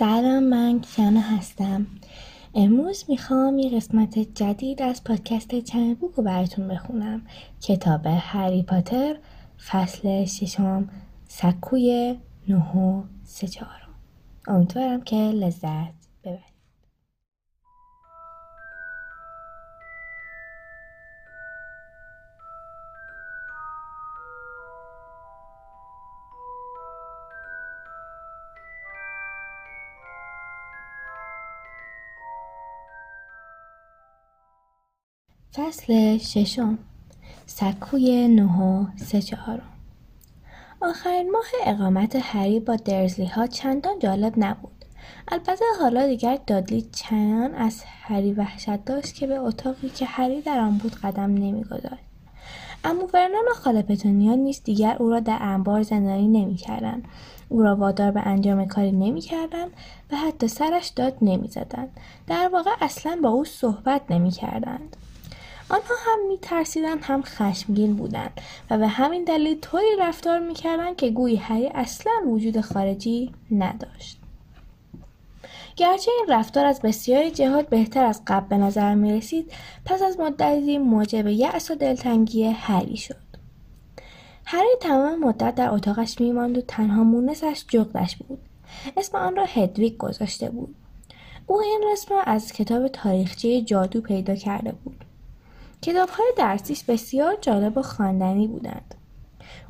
سلام من کیانا هستم. امروز می‌خوام یه قسمت جدید از پادکست چند بوک رو براتون بخونم. کتاب هری پاتر فصل ششم سکوی نه و سه امیدوارم که لذت ببرید. فصل ششم سکوی نه و سه چهارم. آخرین ماه اقامت هری با درزلی ها چندان جالب نبود. البته حالا دیگر دادلی چنان از هری وحشت داشت که به اتاقی که هری در آن بود قدم نمیگذاشت امو ورنان و خاله پتونیا نیز دیگر او را در انبار زندانی نمی‌کردند او را وادار به انجام کاری نمی‌کردند و حتی سرش داد نمی‌زدند در واقع اصلا با او صحبت نمی‌کردند آنها هم میترسیدند هم خشمگین بودند و به همین دلیل طوری رفتار می‌کردند که گویی هری اصلا وجود خارجی نداشت. گرچه این رفتار از بسیاری جهات بهتر از قبل به نظر می رسید پس از مدتی موجب یأس و دلتنگی هری شد. هری تمام مدت در اتاقش میماند و تنها مونسش جغدش بود. اسم آن را هدویگ گذاشته بود. او این رسم را از کتاب تاریخچه جادو پیدا کرده بود. کتابهای درسیش بسیار جالب و خواندنی بودند.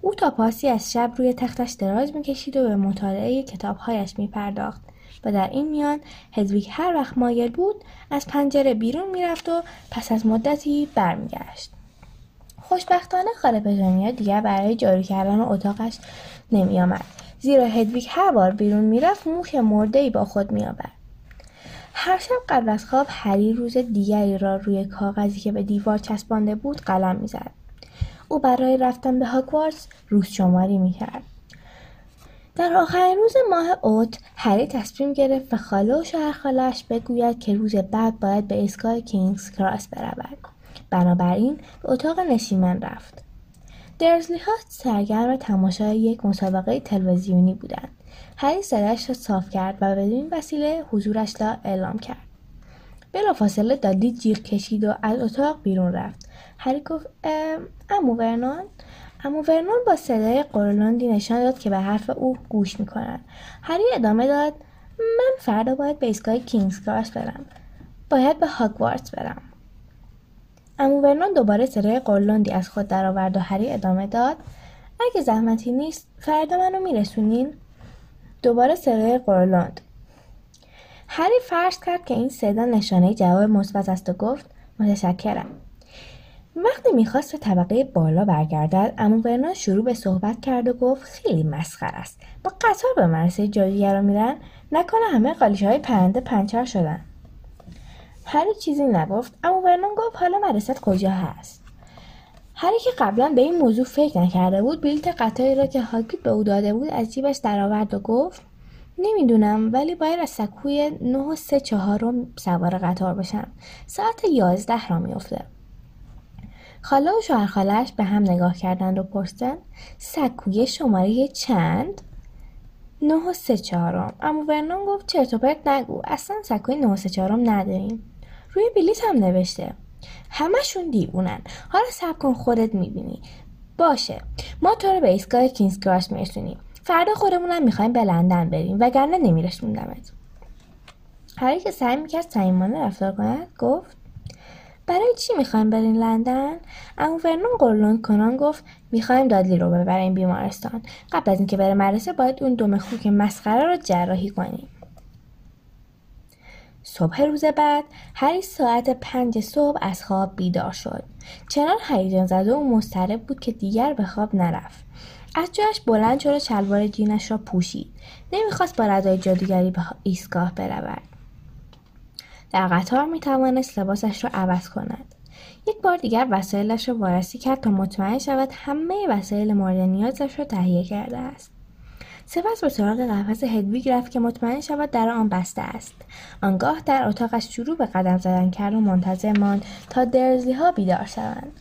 او تا پاسی از شب روی تختش دراز می‌کشید و به مطالعه کتابهایش میپرداخت و در این میان هدویگ هر وقت مایل بود از پنجره بیرون می‌رفت و پس از مدتی برمیگشت. خوشبختانه خاله پژانیا دیگر برای جارو کردن اتاقش نمیآمد. زیرا هدویگ هر بار بیرون می‌رفت موش مردهای با خود میآورد. هر شب قبل از خواب هری روز دیگری را روی کاغذی که به دیوار چسبانده بود قلم می‌زد. او برای رفتن به هاگوارتس روز شماری می‌کرد. در آخرین روز ماه اوت هری تصمیم گرفت و خاله و شوهرخالهاش بگوید که روز بعد باید به ایستگاه کینگز کراس برود. بنابراین به اتاق نشیمن رفت. درزلی ها سرگرم تماشای یک مسابقه تلویزیونی بودند. هری صدایش را صاف کرد و بدین وسیله حضورش را اعلام کرد. بلافاصله دادی جیغ کشید و از اتاق بیرون رفت. هری گفت امو ورنان. امو ورنان با صدای قرلاندی نشان داد که به حرف او گوش می‌کنند هری ادامه داد من فردا باید به ایستگاه کینگز کراس برم. باید به هاگوارتس برم. امو ورنان دوباره صدای قرلاندی از خود درآورد و هری ادامه داد اگه زحمتی نیست فردا منو میرسونین؟ دوباره صدای قرلاند هری فرض کرد که این صدا نشانه جواب مثبت است و گفت متشکرم. وقتی می‌خواست به طبقه بالا برگردد اما ورنان شروع به صحبت کرد و گفت خیلی مسخر است. با قطار به مدرسه جادوگرا میرن نکنه همه قالیچه های پرنده پنچر شدن. هری چیزی نگفت اما ورنان گفت حالا مدرسه کجا هست؟ هری که قبلا به این موضوع فکر نکرده بود بلیت قطاری را که هاگرید به او داده بود از جیبش درآورد و گفت نمی‌دونم ولی باید از سکوی نه و سه چهارم سوار قطار بشم. ساعت یازده را میافته. خاله و شوهرخالهاش به هم نگاه کردند و پرسیدند سکوی شماره چند؟ نه و سه چهارم. اما ورنون گفت چرت و پرت نگو اصلا سکوی نه و سه چهارم نداریم. روی بلیت هم نوشته. همشون دیوونن. حالا سب کن خودت می‌بینی. باشه. ما تو رو به ایستگاه کینگز کراس میرسونیم. فردا خودمونم می‌خوایم به لندن بریم وگرنه نمیرسوندمت هری که سعی می‌کرد صمیمانه رفتار کند گفت برای چی می‌خوایم بریم لندن؟ اما ورنون قرلون کنان گفت می‌خوایم دادلی رو ببریم بیمارستان. قبل از اینکه بره مدرسه باید اون دم خوک مسخره رو جراحی کنیم. صبح روز بعد هری ساعت پنج صبح از خواب بیدار شد. چنان هیجان زده و مضطرب بود که دیگر به خواب نرفت. از جایش بلند شد و شلوار جینش را پوشید. نمی‌خواست با رضای جادوگری به ایستگاه برود. در قطار می‌توانست لباسش را عوض کند. یک بار دیگر وسایلش را وارسی کرد تا مطمئن شود همه وسایل مورد نیازش را تهیه کرده است. سپس به سراغ قفس هدویگ رفت که مطمئن شود در آن بسته است. آنگاه در اتاقش شروع به قدم زدن کرد و منتظر ماند تا درزلی ها بیدار شوند.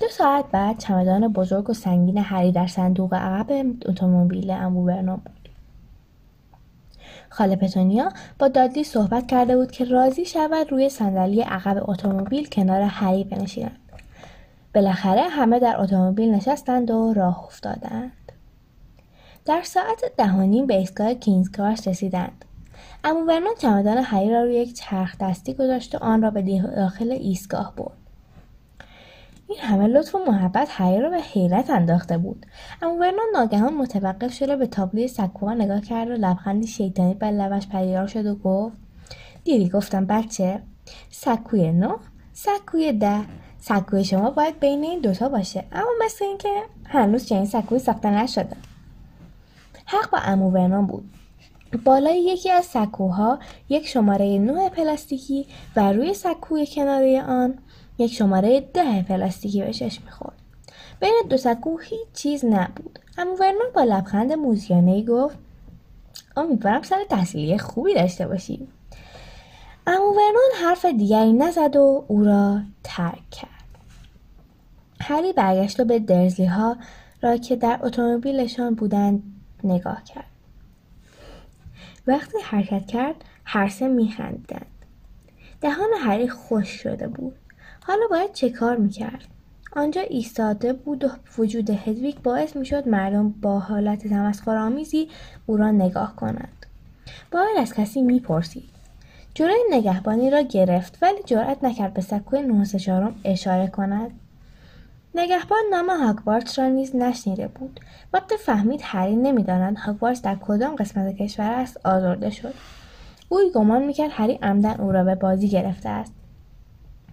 دو ساعت بعد چمدان بزرگ و سنگین هری در صندوق عقب اتومبیل امو بود. خاله پتونیا با دادلی صحبت کرده بود که راضی شود روی صندلی عقب اتومبیل کنار هری بنشینند بالاخره همه در اتومبیل نشستند و راه افتادند. در ساعت دهانیم به ایستگاه کینز کراس رسیدند. امو ورنون چمدان هری را روی یک چرخ دستی گذاشت و آن را به داخل ایستگاه برد. این همه لطف و محبت هری را به حیرت انداخته بود. اما ورنون ناگهان متوقف شده به تابلوی سکوها نگاه کرد و لبخندی شیطانی بر لبش پدیدار شد و گفت دیدی؟ گفتم بچه سکوی نو سکوی ده. سکوی شما باید بین این دوتا باشه. اما مثل اینکه هنوز چنین سکوی ساخته نشده. حق با امو ورنون بود. بالای یکی از سکوها یک شماره نوع پلاستیکی و روی سکوی کناره آن یک شماره ده پلاستیکی به چشم می‌خورد. بین دو سکو هیچ چیز نبود. اما ورنون با لبخند موزیانه گفت امیدوارم سر تحصیلی خوبی داشته باشی اما ورنون حرف دیگری نزد و او را ترک کرد. هری برگشت و به درزلی ها را که در اتومبیلشان بودند نگاه کرد. وقتی حرکت کرد هر سه میخندیدند. دهان هری خوش شده بود. حالا باید چه کار می‌کرد؟ آنجا ایستاده بود و وجود هدویگ باعث می‌شد مردم با حالت تمسخرآمیزی او را نگاه کنند. باید از کسی می‌پرسید. جلوی نگهبانی را گرفت ولی جرأت نکرد به سکوی چهارم اشاره کند. نگهبان نام هاگوارتس را نیز نشنیده بود وقتی فهمید هری نمی‌داند هاگوارتس در کدام قسمت کشور است آزرده شد او گمان می‌کرد هری عمدن او را به بازی گرفته است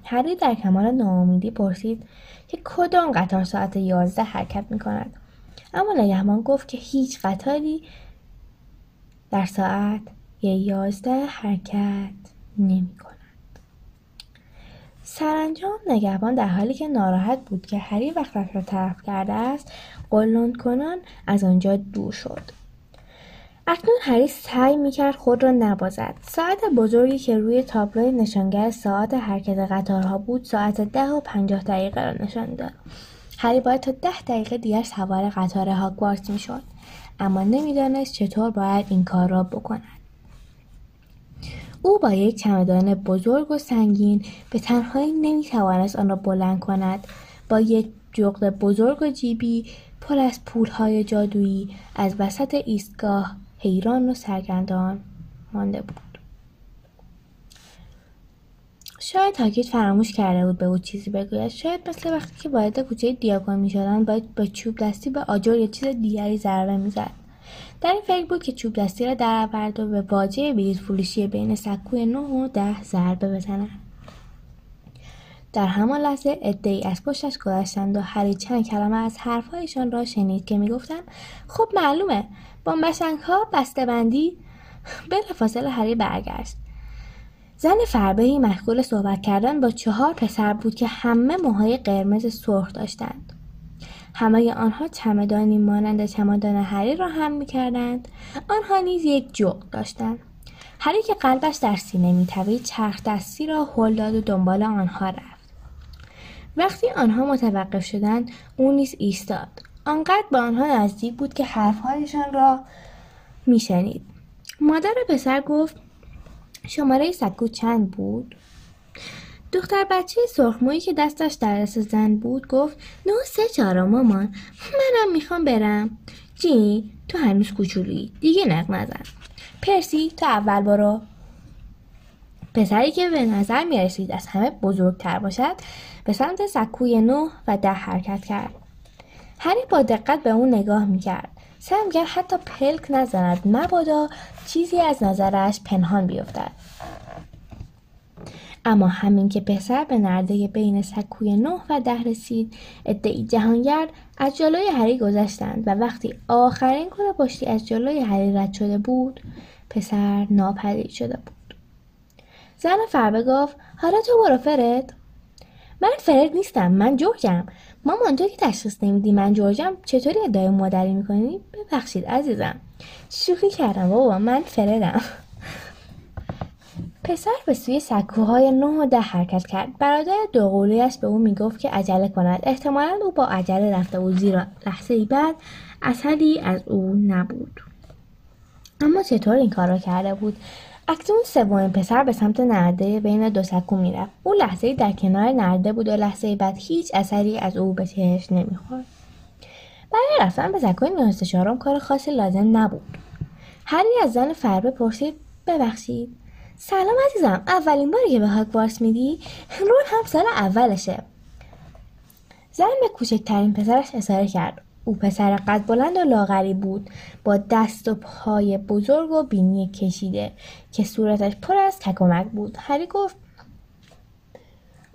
هری در کمال ناامیدی پرسید که کدام قطار ساعت یازده حرکت می کند. اما نگهبان گفت که هیچ قطاری در ساعت یازده حرکت نمی کند. سرانجام نگهبان در حالی که ناراحت بود که هری وقت را طرف کرده است قلند کنان از آنجا دور شد. اکنون هری سعی می‌کرد خود را نبازد ساعت بزرگی که روی تابلوی نشانگر ساعت حرکت قطارها بود ساعت ده و پنجاه دقیقه را نشان داد. هری باید تا ده دقیقه دیگر سوار قطار هاگوارتس می‌شد. اما نمی‌دانست چطور باید این کار را بکند. او با یک چمدان بزرگ و سنگین به تنهایی نمی‌توانست آن را بلند کند. با یک جغد بزرگ و جیبی پر از پولهای جادویی از وسط ایستگاه حیران و سرگردان مانده بود. شاید تاکید فراموش کرده بود به او چیزی بگوید. شاید مثل وقتی که وارد کوچه دیاگون می‌شدند باید با چوب دستی به آجر یا چیز دیگری ضربه می‌زد. در این فکر بود که چوب دستی را در آورد و به باجه بلیط فروشی بین سکوی نه و ده ضربه بزند. در همان لحظه عدهای از پشتش گذشتند و هری چند کلمه از حرفهایشان را شنید که می‌گفتند خب معلومه با ها بسته بندی فاصله هری برگشت. زن فربهی مشغول صحبت کردن با چهار پسر بود که همه موهای قرمز سرخ داشتند. همه آنها چمدانی مانند چمدان هری را هم می‌کردند. آنها نیز یک جغد داشتند. هری که قلبش در سینه میتوید چرخ دستی را هل داد و دنبال آنها رفت. وقتی آنها متوقف شدند او نیز ایستاد. آنقدر به آنها نزدیک بود که حرفهایشان را میشنید. مادر پسر گفت شماره سکو چند بود؟ دختر بچه سرخمویی که دستش در دست زن بود گفت نه سه چهارم مامان. منم می‌خوام برم. جی تو هنوز کوچولویی. دیگه نق نزن. پرسی تو اول برو. پسری که به نظر می‌رسید از همه بزرگتر باشد به سمت سکوی نه و ده حرکت کرد. هری با دقت به اون نگاه می‌کرد. سعی کرد حتی پلک نزند مبادا چیزی از نظرش پنهان بیفتد. اما همین که پسر به نرده بین سکوی نه و ده رسید ادعی جهانگرد از جلوی هری گذشتند و وقتی آخرین کل پشتی از جلوی هری رد شده بود پسر ناپدید شده بود. زن فربه گفت حالا تو برو فرد. من فرد نیستم من جورجم مامان تو که تشخیص نمیدی من جورجم چطوری ادعای مادری می‌کنی؟ ببخشید عزیزم. شوخی کردم بابا من فردم. پسر به سوی سکوهای نه و ده حرکت کرد. برادر دوقلویش به او می‌گفت که عجله کند. احتمالا او با عجله رفته بود زیرا لحظه ای بعد اثری از او نبود. اما چطور این کار را کرده بود؟ اکنون سومین پسر به سمت نرده بین دو سکو می‌رفت. او لحظه در کنار نرده بود و لحظه بعد هیچ اثری از او به چشم نمی‌خورد. برای رفتن به سکوی نیازده چهارم کار خاصی لازم نبود. هری از زن فربه پرسید ببخشید؟ سلام عزیزم اولین باری که به هاگوارتس میدی؟ رون هم سال اولشه. زن به کوچکترین پسرش اشاره کرد. او پسر قد بلند و لاغری بود با دست و پای بزرگ و بینی کشیده که صورتش پر از تکمک بود. هری گفت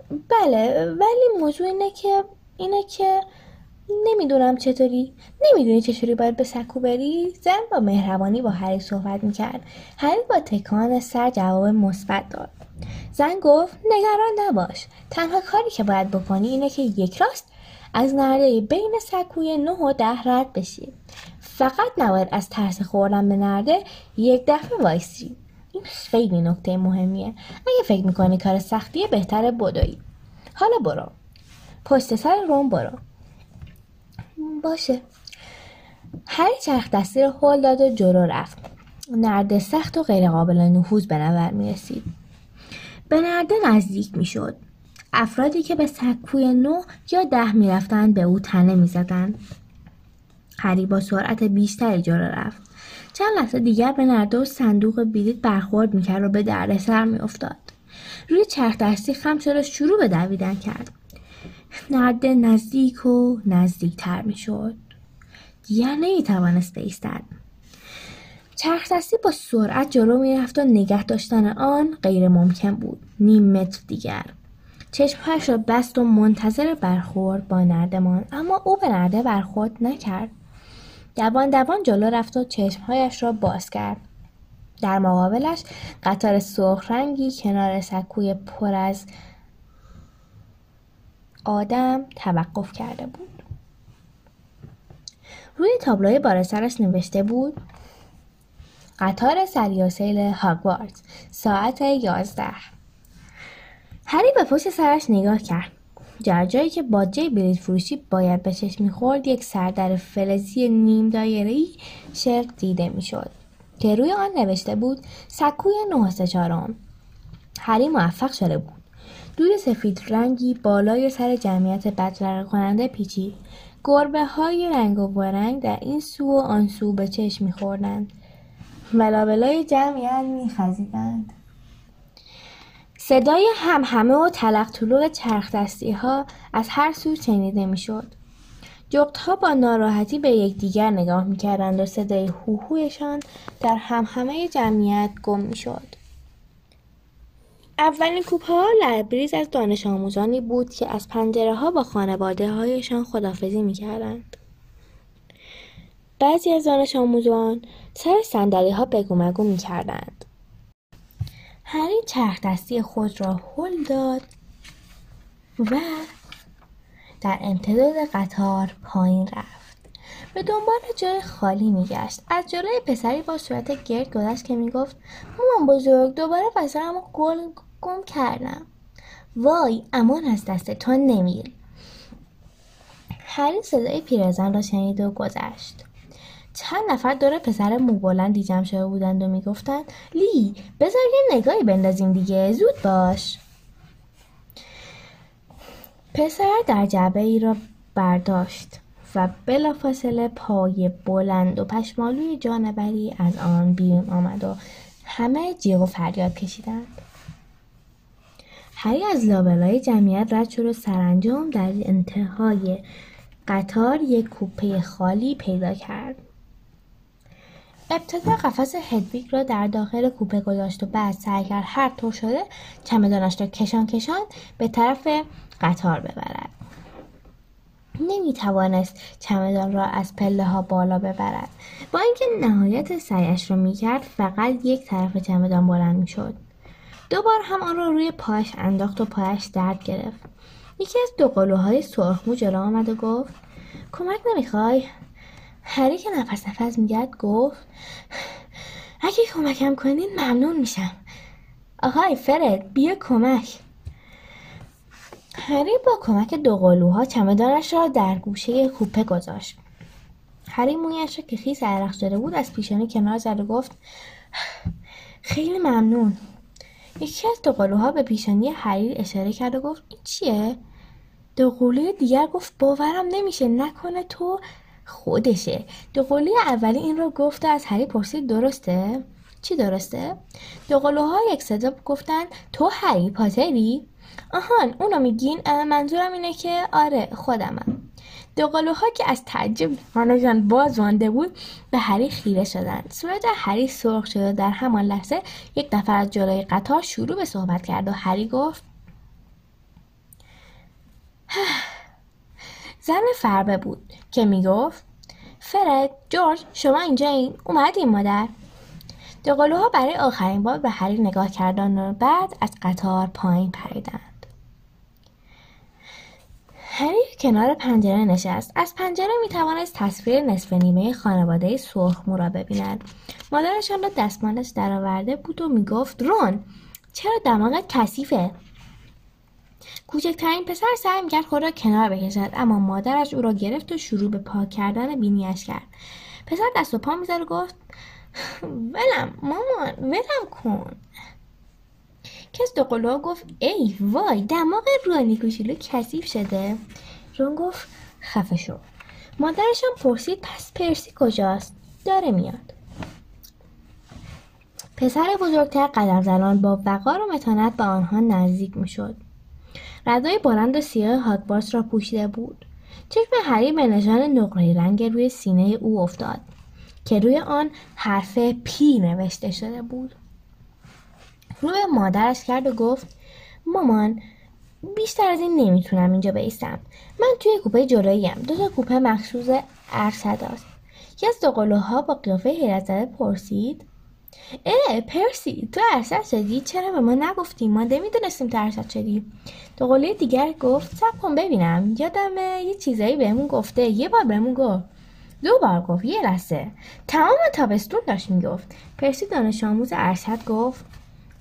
بله ولی موضوع اینه که اینه که نمی‌دونم چطوری. نمی‌دونی چطوری باید به سکو بری؟ زن با مهربانی با هری صحبت می‌کرد. هری با تکان سر جواب مثبت داد. زن گفت نگران نباش. تنها کاری که باید بکنی اینه که یک راست از نرده بین سکوی نه و ده رد بشی. فقط نباید از ترس خوردن به نرده یک دفعه وایسی. این خیلی نکته مهمیه. اگه فکر می‌کنی کار سختیه بهتره بدوی. حالا برو. پشت سر روم برو. باشه. هر چرخ دستی رو هل داد و جلو رفت. نرده سخت و غیرقابل نفوذ به نظر می رسید. به نرده نزدیک می شد. افرادی که به سکوی نو یا ده می رفتن به او تنه می زدن. هری با سرعت بیشتری جلو رفت. چند لحظه دیگر به نرده و صندوق بیلیت برخورد می‌کرد و به درد سر میافتاد روی چرخ دستی خم شد و شروع به دویدن کرد. نرده نزدیک و نزدیکتر می‌شد. دیگر نمی‌توانست بایستد چرخ دستی با سرعت جلو می‌رفت و نگه داشتن آن غیر ممکن بود. نیم متر دیگر. چشمهایش را بست و منتظر برخورد با نرده ماند اما او به نرده برخورد نکرد. دوان دوان جلو رفت و چشمهایش را باز کرد. در مقابلش قطار سرخ رنگی کنار سکوی پر از آدم توقف کرده بود. روی تابلوی بالا سرش نوشته بود قطار سریاسیل هاگوارتس ساعت یازده. هری به پشت سرش نگاه کرد. در جایی که باجه بلیط فروشی باید به چشم می‌خورد یک سردر فلزی نیم دایره‌ای شرق دیده می‌شد که روی آن نوشته بود سکوی نه چهارم. هری موفق شده بود. دود سفید رنگی بالای سر جمعیت بدرقه کننده پیچید گربه های رنگ و برنگ در این سو و آن سو به چشم میخوردند بلابلای جمعیت میخزیدند صدای همه و تلق طلوع چرخ دستی ها از هر سو شنیده می‌شد. جغت ها با ناراحتی به یکدیگر نگاه می‌کردند و صدای هوهویشان در همه جمعیت گم می‌شد. اولین کوپه ها لبریز از دانش آموزانی بود که از پنجره ها با خانواده هایشان خدافزی می کردند. بعضی از دانش آموزان سر سندلی ها بگو مگو می کردند. هری چرخ دستی خود را هل داد و در امتداد قطار پایین رفت به دنبال جای خالی میگشت از جلوی پسری با صورت گرد گذشت که می‌گفت مامان بزرگ دوباره وزرم گل گم کردم. وای امان از دست تو نمیر هری صدای پیرزن را شنید و گذشت. چند نفر دور پسر موبلندی جمع شده بودند و می‌گفتند لی بذار یه نگاهی بندازیم دیگه زود باش. پسر در جعبه ای را برداشت و بلافاصله پای بلند و پشمالوی جانوری از آن بیرون آمد و همه جیغ و فریاد کشیدند. هری از لابلای جمعیت رد شد و سرانجام در انتهای قطار یک کوپه خالی پیدا کرد. ابتدا قفس هدویگ را در داخل کوپه گذاشت و بعد سعی کرد هر طور شده چمدانش را کشان کشان به طرف قطار ببرد. نمی توانست چمدان را از پله ها بالا ببرد. با اینکه نهایت سعیش را می کرد فقط یک طرف چمدان بلند می شد دوبار هم آن را روی پاش انداخت و پایش درد گرفت. یکی از دو قلوهای سرخمو جلو آمد و گفت کمک نمی‌خوای؟ هری که نفس نفس میگرد گفت اگه کمکم کنین ممنون میشم. آقای فرد بیا کمک. هری با کمک دو قلوها چمدانش را در گوشه کوپه گذاشت. هری مویش را که خیس عرق شده بود از پیشانی کنار زد و گفت خیلی ممنون. یکی از دوقلوها به پیشانی هری اشاره کرد و گفت این چیه؟ دوقلوی دیگر گفت باورم نمیشه نکنه تو خودشه. دوقلوی اولی این رو گفته از هری پرسید درسته؟ چی درسته؟ دوقلوها یک صدا گفتن تو هری پاتری؟ آهان اونو میگین منظورم اینه که آره خودمم. دوقلوها که از تعجب هانوشان باز مانده بود به هری خیره شدند. صورت هری سرخ شد در همان لحظه یک نفر از جلوی قطار شروع به صحبت کرد و هری گفت زن فربه بود که می‌گفت فرد جورج شما اینجا این اومدین مادر؟ دوقلوها برای آخرین بار به هری نگاه کردن و بعد از قطار پایین پریدند. هری کنار پنجره نشست. از پنجره می توانست تصویر نصف نیمه خانواده سرخمو را ببیند. مادرشان را دستمالش درآورده بود و می‌گفت رون چرا دماغت کثیفه؟ کوچکترین پسر سعی می‌کرد خود را کنار بکشد اما مادرش او را گرفت و شروع به پاک کردن بینیش کرد. پسر دست و پا می‌زد و گفت ولم مامان ولم کن. کس دوقلوها گفت ای وای دماغ رانی کوچولو کثیف شده. رون گفت خفه شو. مادرشان پرسید پس پرسی کجاست؟ داره میاد. پسر بزرگتر قدم زنان با وقار و متانت به آنها نزدیک می‌شد. ردای بلند و سیاه هاگوارتس را پوشیده بود. چشم هری به نشان نقره رنگ روی سینه او افتاد که روی آن حرف پی نوشته شده بود. رو به مادرش کرد و گفت مامان بیشتر از این نمی‌تونم اینجا بیستم. من توی کوپه جلوییم دو تا کوپه مخصوص ارشد است. یکی از دوقلوها با قیافه حیرت زده پرسید اه پرسی تو ارشد شدی؟ چرا به ما نگفتی؟ ما نمی‌دونستیم تو ارشد شدی. دوقلوی دیگر گفت سب کن ببینم. یادم یه چیزایی بهمون گفته. یه بار بهمون گفت. دو بار گفت. یه لحظه. تمام تابستون داشت می‌گفت. پرسی دانش آموز ارشد گفت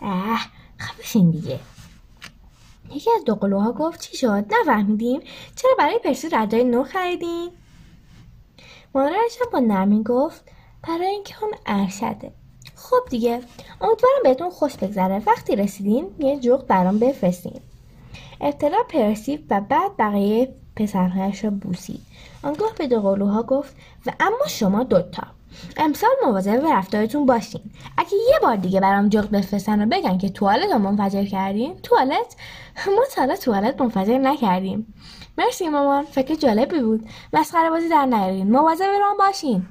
اه خفشین دیگه. یکی از دوقلوها گفت چی شد؟ نفهمیدیم. چرا برای پرسی ردای نو خریدین؟ مادرش با نرمی گفت برای اینکه اون ارشده. خب دیگه امیدوارم بهتون خوش بگذره. وقتی رسیدین یه جغد برام بفرستین. ابتدا پرسی و بعد بقیه پسرهایش را بوسید. آنگاه به دوقلوها گفت و اما شما دوتا. امسال مواظب به رفتارتون باشین. اگه یه بار دیگه برام جغد بفرستن و بگن که توالت رو منفجر کردیم توالت؟ ما تا توالت منفجر نکردیم. مرسی مامان فکر جالبی بود. مسخره بازی در نیارین. مواظب رام باشین.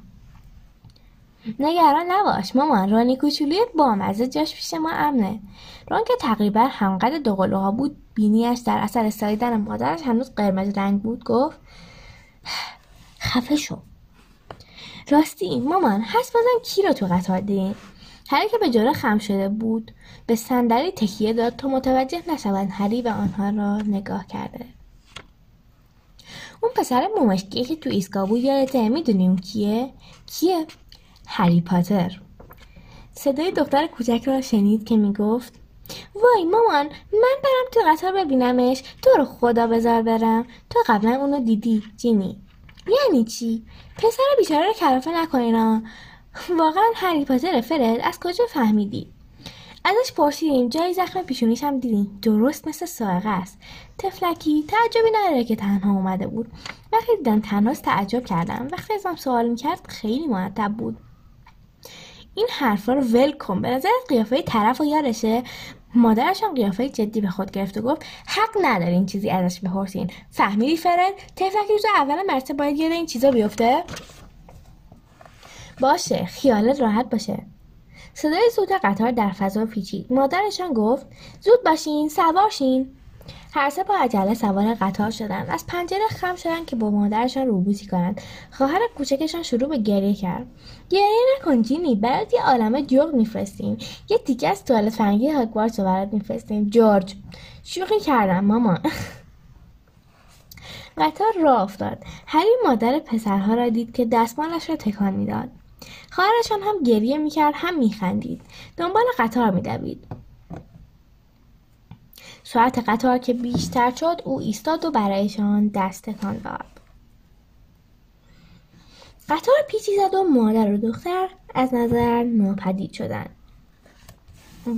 نگران نباش مامان رانی کوچولی با مزه جاش پیش ما امنه. ران که تقریبا همقدر دوقلوها بود بینیش در اثر سایدن مادرش هنوز قرمز رنگ بود. گفت خفه شو. راستی مامان هست بازم کی رو تو قطار دیدین هری که به جلو خم شده بود به صندلی تکیه داد تا متوجه نشوند هری به آنها را نگاه کرده. اون پسر مومشکیه که تو ایستگاه بود یادته می‌دونی اون کیه؟ کیه؟ هری پاتر. صدای دختر کوچک را شنید که می‌گفت وای مامان من برم تو قطار ببینمش تو رو خدا بذار برم. تو قبلا اونو دیدی جینی. یعنی چی؟ پسر بیچاره رو کلافه نکنین واقعا هری پاتر فرد از کجا فهمیدی؟ ازش پرسیدیم جای زخم پیشونیش هم دیدیم. درست مثل سائقه است. تفلکی تعجبی نداره که تنها اومده بود. وقتی دیدم تنهاست تعجب کردم. وقتی ازم سوال می‌کرد خیلی معدب بود. این حرفا رو ول کن. به نظر قیافه طرف و یادشه مادرش هم قیافه جدی به خود گرفت و گفت حق ندارین چیزی ازش بپرسین. فهمیدی فرد تفلکی روز اول مرتبه باید یاد این چیزا بیفته؟ باشه خیالت راحت باشه. صدای صوت قطار در فضا پیچید. مادرشان گفت زود باشین سوارشین هر سه با عجله سوار قطار شدند. از پنجره خم شدند که با مادرشان روبوسی کنند. خواهر کوچکشان شروع به گریه کرد. گریه نکن جینی برات یه عالمه جغ میفرستیم. یه تیکه از توالت فرنگی هاگوارتس رو برات میفرستیم. جورج. شوخی کردم مامان قطار راه افتاد. هری مادر پسرها را دید که دستمالش را تکان می‌داد. خواهرشان هم گریه می‌کرد هم میخندید. دنبال قطار میدوید. ساعت قطار که بیشتر شد او ایستاد و برایشان دست تکان داد. قطار پیچی زد و مادر و دختر از نظر ناپدید شدند.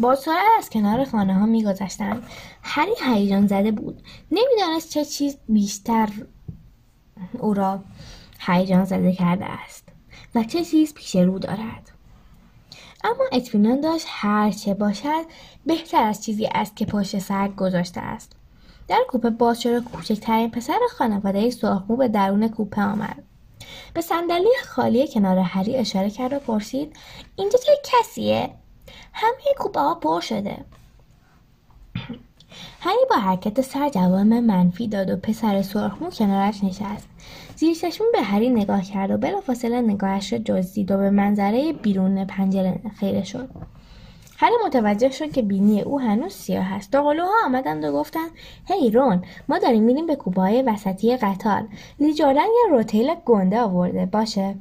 با سرعت از کنار خانه ها میگذشتند هری هیجان زده بود. نمی‌دانست چه چیز بیشتر او را هیجان زده کرده است. و چه چیز پیش رو دارد. اما اطمینان داشت هر چه باشد بهتر از چیزی است که پشت سر گذاشته است. در کوپه باز شد و کوچکترین پسر خانواده سرخمو به درون کوپه آمد. به صندلی خالی کنار هری اشاره کرد و پرسید اینجا چه کسیه؟ همه کوپه ها پر شده. هری با حرکت سر جواب منفی داد و پسر سرخمو کنارش نشست. زیر به هری نگاه کرد و بلافاصله نگاهش را جزدید و به منظره بیرون پنجره خیره شد. هری متوجه شد که بینی او هنوز سیاه است. دوقلوها آمدند و گفتند هی رون ما داریم میریم به کوپه وسطی قطار. لی یه روتیل گنده آورده باشه.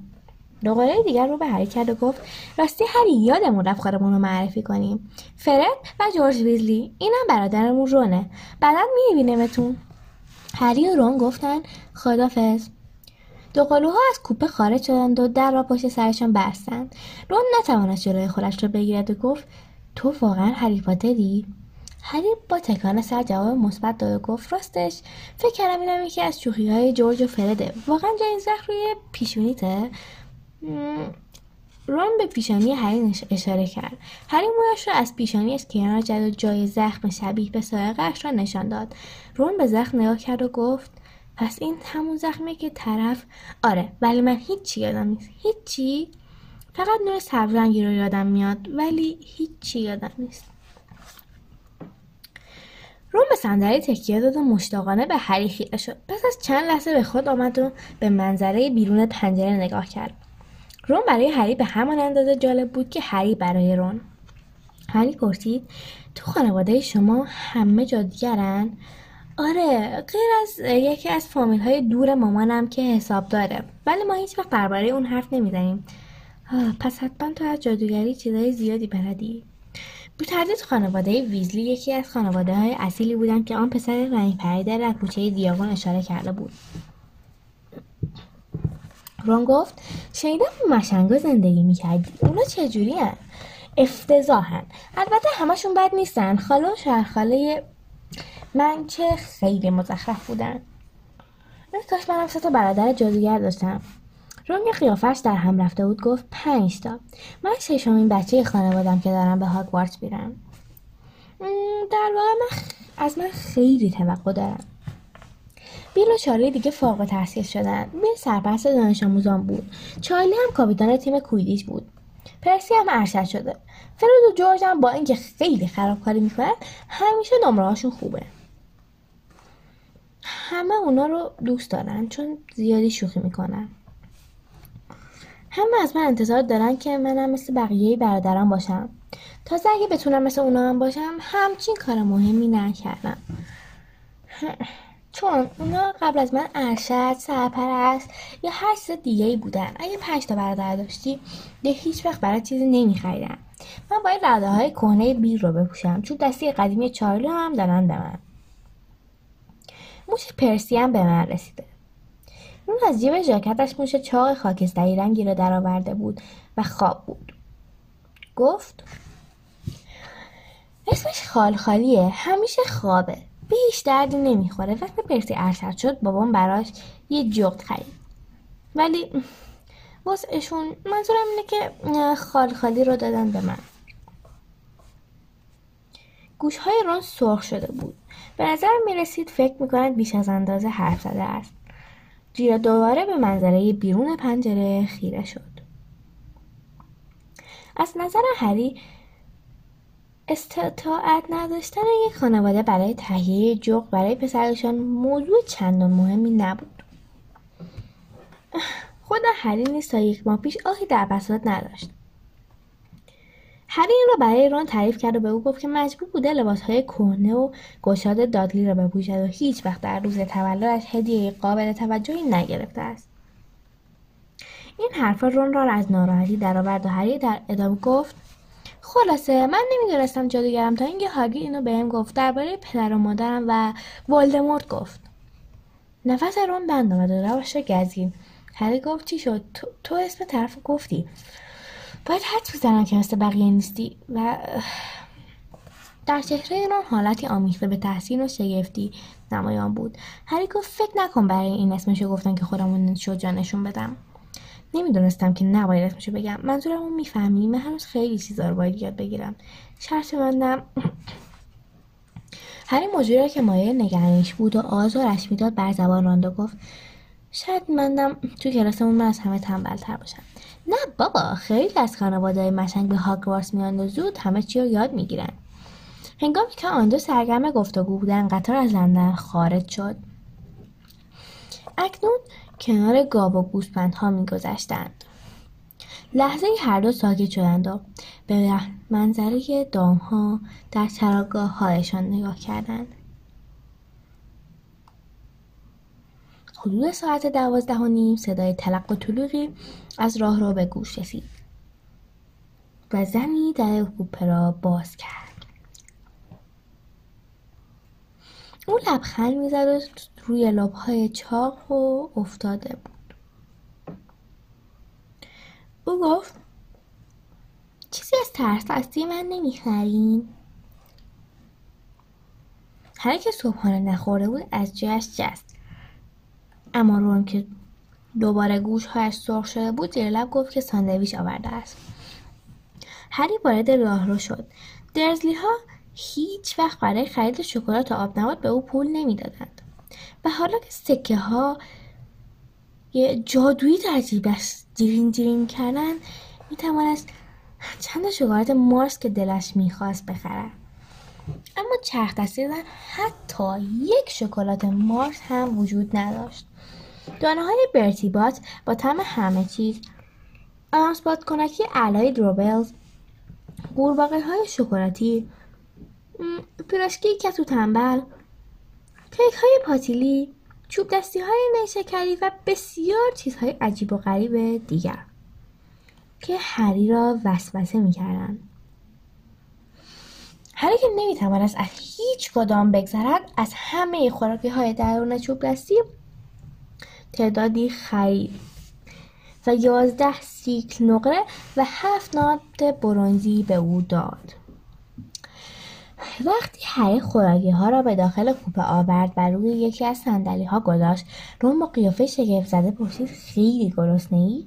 دوقلوی دیگر رو به هری کرد و گفت راستی هری یادمون رفت خودمون رو معرفی کنیم. فرد و جورج ویزلی اینم برادرمون رونه. بعدا میبینیمتون. هری و رون گفتن خدافز دوقلوها از کوپه خارج شدند و در را پشت سرشان بستند. رون نتوانست جلوی خودش را بگیرد و گفت تو واقعا هری هری با تکان سر جواب مثبت داد و گفت راستش فکر کردم اینم یکی از شوخی های جورج و فرده. واقعا جای زخم روی پیشونیته؟ رون به پیشانی هری اشاره کرد. هری مویش را از پیشانی از کنار جد و جای زخم شبیه به سایقش را نشان داد. رون به زخم نگاه کرد و گفت پس این همون زخمه که طرف آره ولی من هیچی یادم نیست. هیچی؟ فقط نور سبزرنگی رو یادم میاد ولی هیچی یادم نیست. روم به صندلی تکیه داد و مشتاقانه به هری خیره شد. پس از چند لحظه به خود آمد و به منظره بیرون پنجره نگاه کرد. رون برای هری به همان اندازه جالب بود که هری برای رون. هری پرسید تو خانواده شما همه جادیگرن آره غیر از یکی از فامیل های دور مامانم که حساب داره. ولی ما هیچ وقت درباره اون حرف نمی‌زنیم. پس حتما تو از جادوگری چیزای زیادی بلدی. بی تردید خانواده ویزلی یکی از خانواده های اصیلی بودن که آن پسر رنگ پریده در کوچه دیاگون اشاره کرده بود. رون گفت شنیدم مشنگا زندگی می‌کردی. اونا چجوری هن؟ افتضاحن البته همشون بد نیستن. خاله و شهرخاله من که خیلی مزخرف بودن من کاش منم سه تا برادر جادوگر داشتم. رنگ قیافش در هم رفته بود گفت پنج تا. من ششمین بچه خانوادم که دارم به هاگوارتس میرم. در واقع من از من خیلی توقع دارم. بیل و چارلی دیگه فوق تحصیل شدن. بیل سرپرست دانش آموزان بود. چارلی هم کاپیتان تیم کویدیش بود. پرسی هم ارشد شده. فرد و جورج هم با اینکه خیلی خرابکاری می‌کنن همیشه نمره خوبه. همه اونا رو دوست دارن چون زیادی شوخی می‌کنن. همه از من انتظار دارن که منم مثل بقیه برادران باشم. تازه اگه بتونم مثل اونا هم باشم همچین کار مهمی نکردم. چون اونا قبل از من ارشد سرپرست یا هر چیز دیگه ای بودن. اگه پنج تا برادر داشتی ده هیچ وقت برای چیزی نمیخریدم من باید رده های کهنه بیر رو بپوشم. چون دستی قدیمی چارلی هم دارن به موش پرسی هم به من رسیده. اون از جیب ژاکتش موش چاق خاکستری رنگی را درآورده بود و خواب بود. گفت اسمش خالخالیه همیشه خوابه. به هیچ دردی نمی‌خوره. وقتی پرسی ارشد شد بابام براش یه جغد خرید. ولی واسهشون منظورم اینه که خالخالی رو دادن به من. گوشهای رون سرخ شده بود. به نظر می رسید فکر می کند بیش از اندازه حرف زده است. جیرا دوباره به منظره بیرون پنجره خیره شد. از نظر هری استطاعت نداشتن یک خانواده برای تهیه جغ برای پسرشان موضوع چندان مهمی نبود. خود هری نیز تا یک ماه پیش آهی در بساط نداشت. هری این را برای رون تعریف کرد و به او گفت که مجبور بوده لباسهای کهنه و گشاد دادلی را بپوشد و هیچ وقت در روز تولدش هدیه قابل توجهی نگرفته است. این حرفا رون را از ناراحتی درآورد و هری در ادامه گفت خلاصه من نمی‌دونستم جادوگرم تا اینکه هاگی اینو بهم گفت. درباره پدر و مادرم و والدمورت گفت. نفس رون بند آمد و روش هری گفت چی شد؟ تو, تو اسم طرف گفتی. باید حد بزنم که مثل بقیه نیستی و در چهره اون حالتی آمیخته به تحسین و شگفتی نمایان بود. هری گفت فکر نکن برای این اسمشو گفتن که خودمون شجا نشون بدم. نمی‌دونستم که نباید اسمشو بگم. منظورمو می‌فهمی؟ من هنوز خیلی چیزا رو باید یاد بگیرم. شرط بندم. هری موضوعی را که مایه نگرانیش بود و آزارش می‌داد بر زبان راند و گفت شاید مندم تو کلاسمون من از همه تنبلتر باشم. نه بابا خیلی از خانواده مشنگ به هاگوارتس میان و زود همه چی رو یاد می‌گیرن. هنگامی که آن دو سرگرم گفتگو بودن قطار از لندن خارج شد. اکنون کنار گاو و گوسپندها میگذشتند. لحظه هر دو ساکت شدند و به منظره دامها در چراگاه هایشان نگاه کردند. حدود ساعت دوازده و نیم صدای تلق و طلوقی از راه رو به گوش رسید و زنی در کوپه را باز کرد. او لبخند می‌زد و روی لبهای چاق و افتاده بود. او گفت چیزی از ترس هستی من نمی‌خرین. هر که صبحانه نخورده بود از جایش جست. اما رون که دوباره گوشهایش سرخ شده بود زیر لب گفت که ساندویچ آورده است. هری وارد راهرو شد. درزلی ها هیچ وقت برای خرید شکلات و آب نبات به او پول نمی‌دادند. و حالا که سکه ها یه جادویی در جیبش جیرین جیرین کردن می‌توانست چند شکلات مارس که دلش می‌خواست بخرد اما چرخ دستی حتی یک شکلات مارس هم وجود نداشت. دانه های برتیبات با تم همه چیز آناسبات کنکی علای دروبلز قورباغه های شکلاتی پیراشکی کتو تنبل کیک های پاتیلی چوب دستی های نیشکری و بسیار چیزهای عجیب و غریب دیگر که هری را وسوسه می‌کردند. هری که نمی‌توانست از هیچ کدام بگذرد از همه خوراکی های درون چوب دستی تعدادی خرید و یازده سیکل نقره و هفت نات برونزی به او داد. وقتی هری خوراکی ها را به داخل کوپه آورد و روی یکی از صندلی ها گذاشت رون با قیافه شگفت زده پرسید خیلی گرسنه ای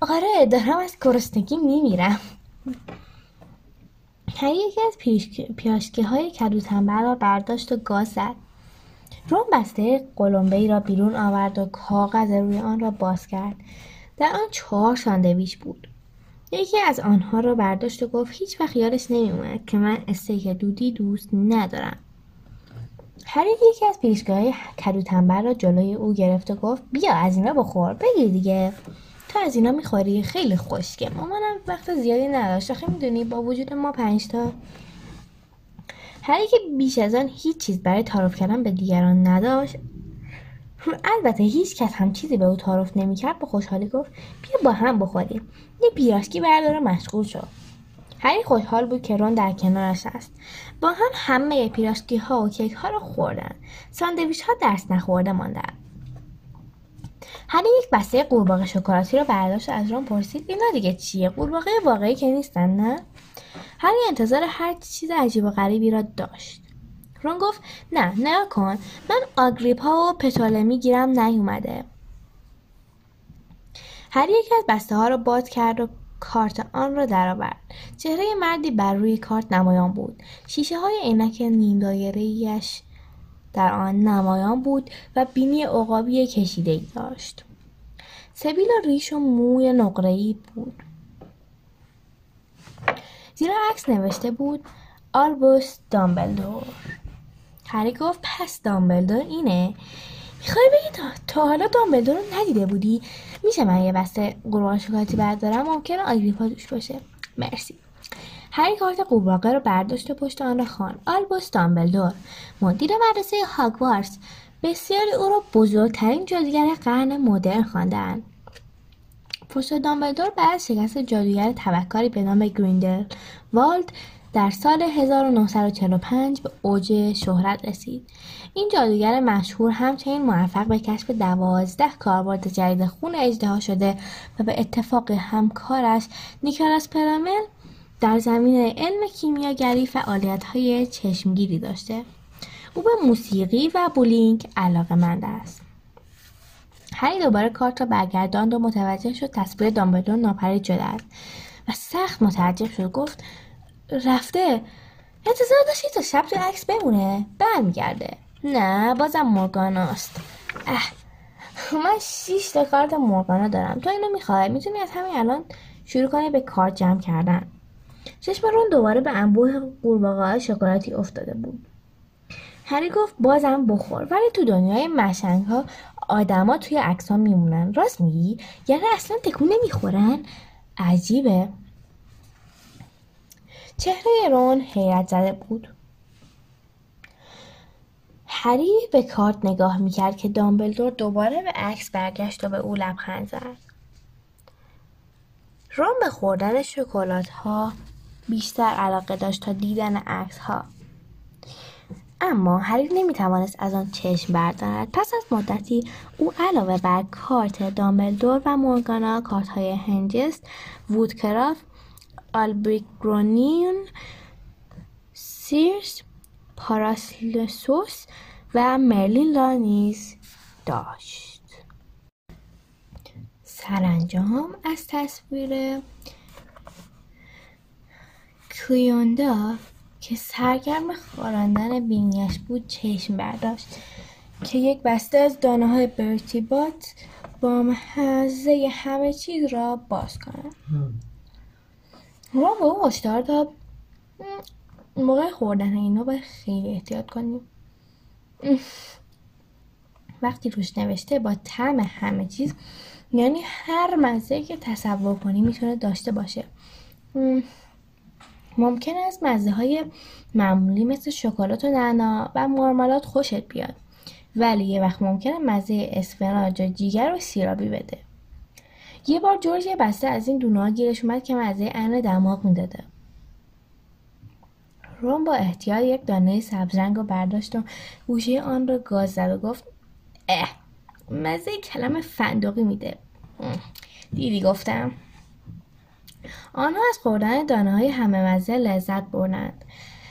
آره دارم از گرسنگی میمیرم. هری یکی از پیاشکی های کدو تنبل را برداشت و گاز زد. رون بسته قلمبه ای را بیرون آورد و کاغذ روی آن را باز کرد. در آن چهار ساندویچ بود. یکی از آنها را برداشت و گفت هیچ وقت یادش نمیومد که من استیک دودی دوست ندارم. هری یکی از پیشگاه کدو تنبل را جلوی او گرفت و گفت بیا از اینا بخور بگیر دیگه. تو از اینا می‌خوری خیلی خوشگه مامانم وقت زیادی نداشت آخه می‌دونی با وجود ما پنجتا هری که بیش از آن هیچ چیز برای تعارف کردن به دیگران نداشت. البته هیچ کس هم چیزی به او تعارف نمی‌کرد با خوشحالی گفت بیا با هم بخوریم. یه پیراشکی برداره مشغول شد. هری خوشحال بود که رون در کنارش است با هم همه پیراشکی ها و کیک ها را خوردن. ساندویچ ها دست نخورده ماندن. هری یک بسته قورباغه شکلاتی را برداشت از رون پرسید اینا دیگه چیه؟ قورباغه واقعی که نیستن نه؟ هری انتظار هر چیز عجیب و غریبی را داشت. رون گفت نه نه کن من آگریپا و پتالمی گیرم نیومده. هر یک از بسته ها را باز کرد و کارت آن را درآورد. چهره مردی بر روی کارت نمایان بود. شیشه های عینک نیم دایره‌ایش در آن نمایان بود و بینی عقابی کشیده ای داشت. سبیل ریش و موی نقره‌ای بود. زیرا عکس نوشته بود آلبوس دامبلدور هری گفت پس دامبلدور اینه. می‌خوای بگی تا, تا حالا دامبلدور رو ندیده بودی؟ میشه من یه بسته قورباغه شکلاتی بردارم؟ ممکنه آگریپا دوش باشه. مرسی. هری کارت قورباغه رو برداشت و پشت آن را خواند. آلبوس دامبلدور مدیر مدرسه هاگوارتس بسیاری او را بزرگترین جادوگر قرن مدرن خواندند پشت دامبلدور بعد شکست جادوگر تبهکاری به نام گریندل والد در سال 1945 به اوج شهرت رسید. این جادوگر مشهور همچنین موفق به کشف دوازده کاربرد جدید خون اجدها شده و به اتفاق همکارش نیکلاس پرامل در زمین علم کیمیاگری فعالیت های چشمگیری داشته. او به موسیقی و بولینگ علاقه است. هری دوباره کارت را برگرداند و متوجه شد تصویر دامبلدور ناپدید شده است. و سخت متعجب شد. گفت رفته. انتظار داشتی تا شب تو عکس بمونه؟ برمیگرده. نه بازم مورگاناست اه من شیش تا کارت مورگانا دارم. تو اینو می‌خوای؟ می‌تونی از همین الان شروع کنی به کارت جمع کردن. چشم رون دوباره به انبوه قورباغه‌های شکلاتی افتاده بود. هری گفت بازم بخور. ولی تو دنیای مشنگ ها آدما توی عکس میمونن. راست میگی؟ یعنی اصلا تکون نمی‌خورن؟ عجیبه. چهره رون حیرت زده بود. هری به کارت نگاه می‌کرد که دامبلدور دوباره به عکس برگشت و به او لبخند زد. رون به خوردن شکلات ها بیشتر علاقه داشت تا دیدن عکس ها اما هری نمی‌توانست از آن چشم بردارد. پس از مدتی او علاوه بر کارت دامبلدور و مورگانا کارت های هنجست وودکرافت آلبریکرونیون سیرس پاراسلسوس و مرلین را نیز داشت. سرانجام از تصویر کلیوندا که سرگرم خواراندن بینیش بود چشم برداشت که یک بسته از دانه های برتیبات با محضه همه چیز را باز کند ما به او هشدار داد. موقع خوردن اینا باید خیلی احتیاط کنیم. وقتی روش نوشته با طعم همه چیز یعنی هر مزه که تصور کنی می‌تونه داشته باشه. ممکن است مزه های معمولی مثل شکلات و نعنا و مرمالات خوشت بیاد. ولی یه وقت ممکنه مزه اسفناج و جیگر و سیرابی بده. یه بار جورج یه بسته از این دونه گیرش اومد که مزه عین دماغ می‌داده. روم با احتیاط یک دانه سبزرنگ رو برداشت و گوشه آن را گاز زد و گفت اه مزه کلم فندقی میده. دیدی گفتم؟ آنها از خوردن دانه های همه مزه لذت بردند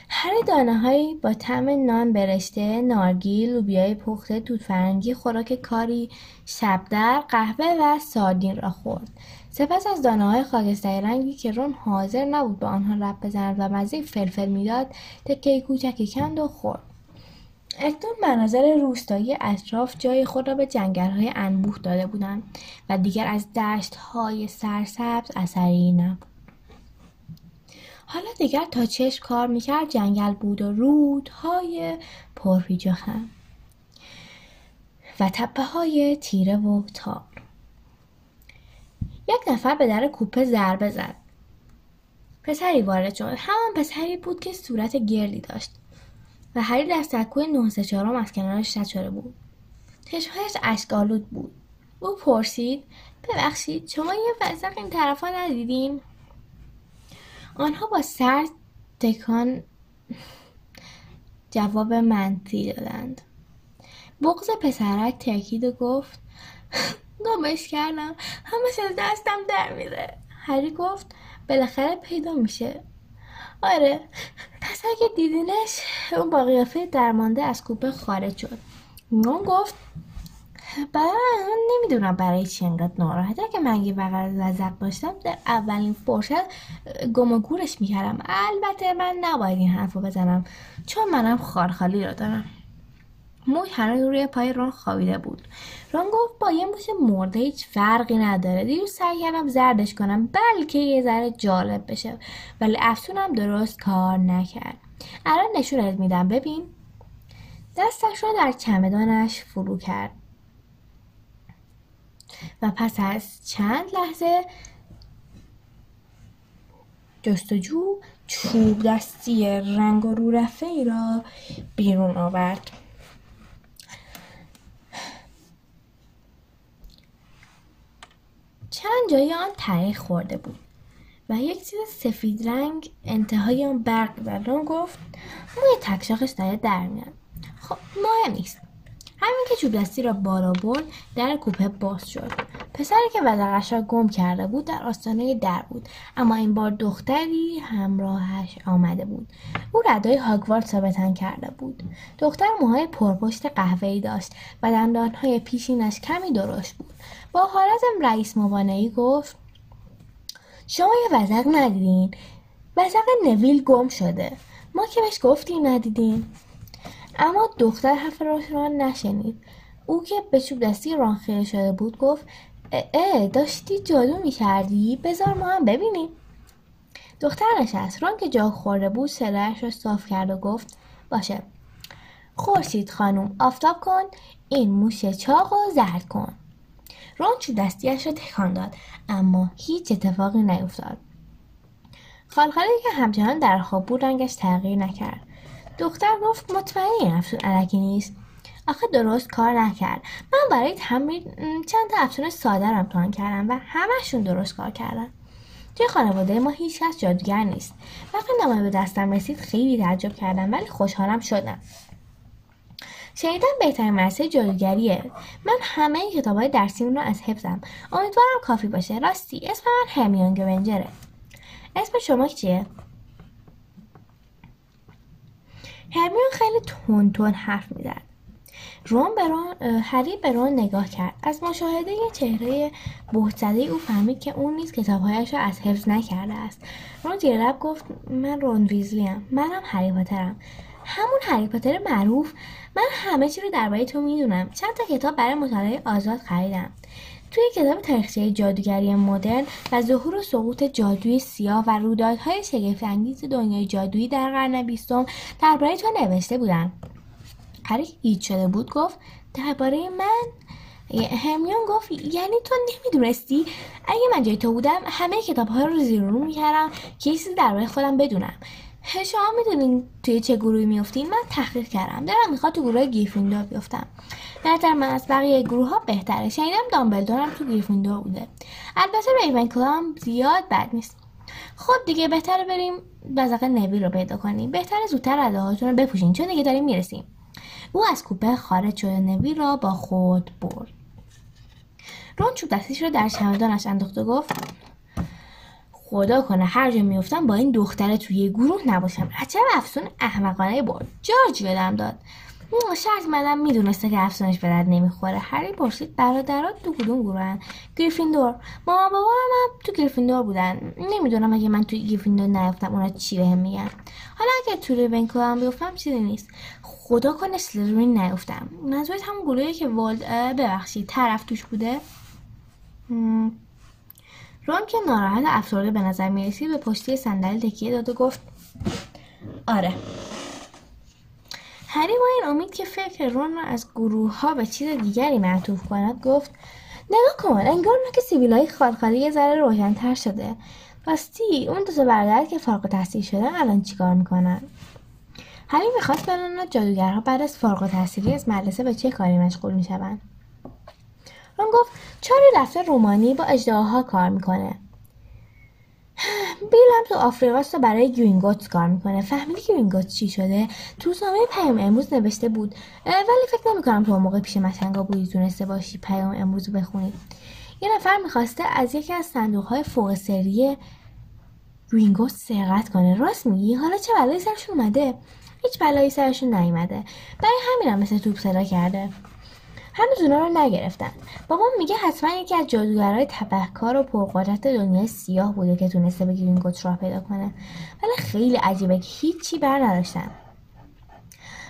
هر دانه هایی با طعم نان برشته، نارگیل، لوبیای پخته، توت فرنگی، خوراک کاری، شبدر، قهوه و ساردین را خورد. سپس از دانه های خاکستری رنگی که رون حاضر نبود به آنها رب بزند و مزه فلفل می‌داد تکه کوچکی کند و خورد. اکنون مناظر روستایی اطراف جای خود را به های انبوه داده بودند و دیگر از های سرسبز اثری نبود. حالا دیگر تا چشم کار می‌کرد جنگل بود و رودهای پرپیچ و خم و تپه های تیره و تار. یک نفر به در کوپه ضربه زد. پسری وارد شد. همان پسری بود که صورت گردی داشت. و هری در سکوی نه چهارم از کنارش شده بود. چشمهایش اشکالود بود. او پرسید ببخشید شما یه وزق این طرفا ندیدین؟ آنها با سر تکان جواب منفی دادند. بغز پسرک ترکید و گفت گمش کردم همه از دستم در میره. هری گفت بالاخره پیدا میشه. آره. پس اگه دیدینش اون با قیافه درمانده از کوپه خارج شد. اون گفت برای من نمی‌دونم برای چی انقدر ناراحته. که من یه وقت لذت داشتم در اولین فرصت گم و گورش می‌کردم. البته من نباید این حرف رو بزنم چون منم خارخالی را دارم. موی هنوز روی پای رون خوابیده بود. رون گفت با یه موش مرده هیچ فرقی نداره. دیروز سعی کردم زردش کنم بلکه یه ذره جالب بشه. ولی افسونم درست کار نکرد. الان نشونت میدم. ببین. دستش را در چمدانش فرو کرد. و پس از چند لحظه جستجو چوب دستی رنگ و رو رفته ای را بیرون آورد. چند جای آن خورده بود و یک چیز سفید رنگ انتهای اون برق زد گفت موی تکشاخش داره در میاد. خب مهم نیست. همین که چوب دستی را بالا برد در کوپه باز شد. پسری که وزقش را گم کرده بود در آستانه در بود. اما این بار دختری همراهش آمده بود. او ردای هاگوارد ثابتن کرده بود. دختر موهای پرپشت قهوه‌ای داشت و دندانهای پیشینش کمی درشت بود. با حالت رئیس مبانعی گفت شما یه وزق ندیدین. وزق نویل گم شده. ما که بهش گفتیم ندیدیم اما دختر حرف را نشنید. او که به چوب دستی ران خیره شده بود گفت اه داشتی جادو می‌کردی؟ بذار ما هم ببینیم. دختر نشست. ران که جا خورده بود سرش را صاف کرد و گفت باشه. خورشید خانم آفتاب کن این موش چاق و زرد کن. ران چوب دستیش را تکان داد اما هیچ اتفاقی نیفتاد. خالخالی که همچنان در خواب بود رنگش تغییر نکرد. دختر گفت مطمئنی افسون علکی نیست. آخه درست کار نکرد. من برای تمرین چند تا افسون ساده رو امتحان کردم و همشون درست کار کردن. توی خانواده ما هیچ کس جادوگر نیست. وقتی نامه به دستم رسید خیلی تعجب کردم ولی خوشحالم شدم. شنیدم بهترین مرسه جادوگریه من همه کتاب های درسیم رو از حفظم. امیدوارم کافی باشه. راستی اسم من همیون گرنجره اسم شما چیه هرمیون خیلی تون تون حرف می‌زد. رون به رون هری به رون نگاه کرد. از مشاهده چهره بهت او فهمید که اون نیز کتابهایش را از حفظ نکرده است. رون زیر لب گفت من رون ویزلیم. منم هری پاترم همون هری پاتر معروف. من همه چی رو درباره تو می‌دونم. چند تا کتاب برای مطالعه آزاد خریدم. توی کتاب تاریخچه جادوگری مدرن و ظهور و سقوط جادوی سیاه و رویدادهای شگفتانگیز دنیای جادویی در قرن بیستم درباره تو نوشته بودن. هری هیچ شده بود گفت درباره من؟ همیون گفت یعنی تو نمی‌دونستی؟ اگه من جای تو بودم همه کتاب ها رو زیر رو می‌کردم که چیزی درباره خودم بدونم. شما می‌دونین توی چه گروهی میفتین من تحقیق کردم. دارم می‌خواد تو گروه گریفیندور بیفتم. در من از بقیه گروه ها بهتره. شنیدم دامبلدور هم تو گریفیندور بوده. البته ریون هم زیاد بد نیست. خب دیگه بهتره بریم بزاق نوی رو پیدا کنیم. بهتره زودتر رداهاتون رو بپوشین. چون دیگه داریم می‌رسیم. او از کوپه خارج شده. نوی را با خود برد. رون چوب دستیش رو در چمدانش انداخت و گفت خدا کنه هر جا میفتم با این دختره توی گروه نباشم. عجب افسون احمقانه برد. جارج یادم داد. شرط مدم می‌دونسته که افسونش به درد نمی‌خوره. هری پرسید برادرات تو کدوم گروهن؟ گریفیندور. مامان بابا هم تو گریفیندور بودن. نمی‌دونم اگه من توی گریفیندور نیفتم اونا چی بهم میگن. حالا اگه تو ریونکو هم بیفتم چیزی نیست. خدا کنه سلیزرین نیفتم منظورت همون گروهی که والد ببخشید طرف توش بوده؟ رون که ناراحت افسرده به نظر می‌رسید به پشتی صندلی تکیه داد و گفت آره. هری با این امید که فکر رون را از گروه ها به چیز دیگری معطوف کند گفت نگاه کن انگار که سیبیل های خالخالی یه ذره روشنتر شده. راستی اون دو برادر که فارغ التحصیل شدن الان چیکار می‌کنن؟ هری می‌خواست بداند جادوگرها بعد از فارغ التحصیلی از مدرسه به چه کاری مشغول می‌شوند؟ رون گفت چارلی رفته رومانی با اژدهاها کار می‌کنه. بیل هم تو آفریقاست و برای گرینگوتس کار می‌کنه. فهمیدی گرینگوتس چی شده؟ تو روزنامه پیام امروز نوشته بود. ولی فکر نمی‌کنم تو موقع پیش مشنگا بودی تونسته باشی پیام امروز رو بخونی. یه نفر می‌خواسته از یکی از صندوق های فوق سری گوینگوتس سرقت کنه. راست میگی؟ حالا چه بلایی سرشون اومده؟ هیچ بلایی سرشون نیومده. برای همینم مثل توپ صدا کرده. هنوز اونا رو نگرفتن. بابام میگه حتما یکی از جادوگرهای تبهکار و پرقدرت دنیای سیاه بوده که تونسته به گرینگوت راه پیدا کنه. ولی خیلی عجیبه که هیچی بر نداشتن.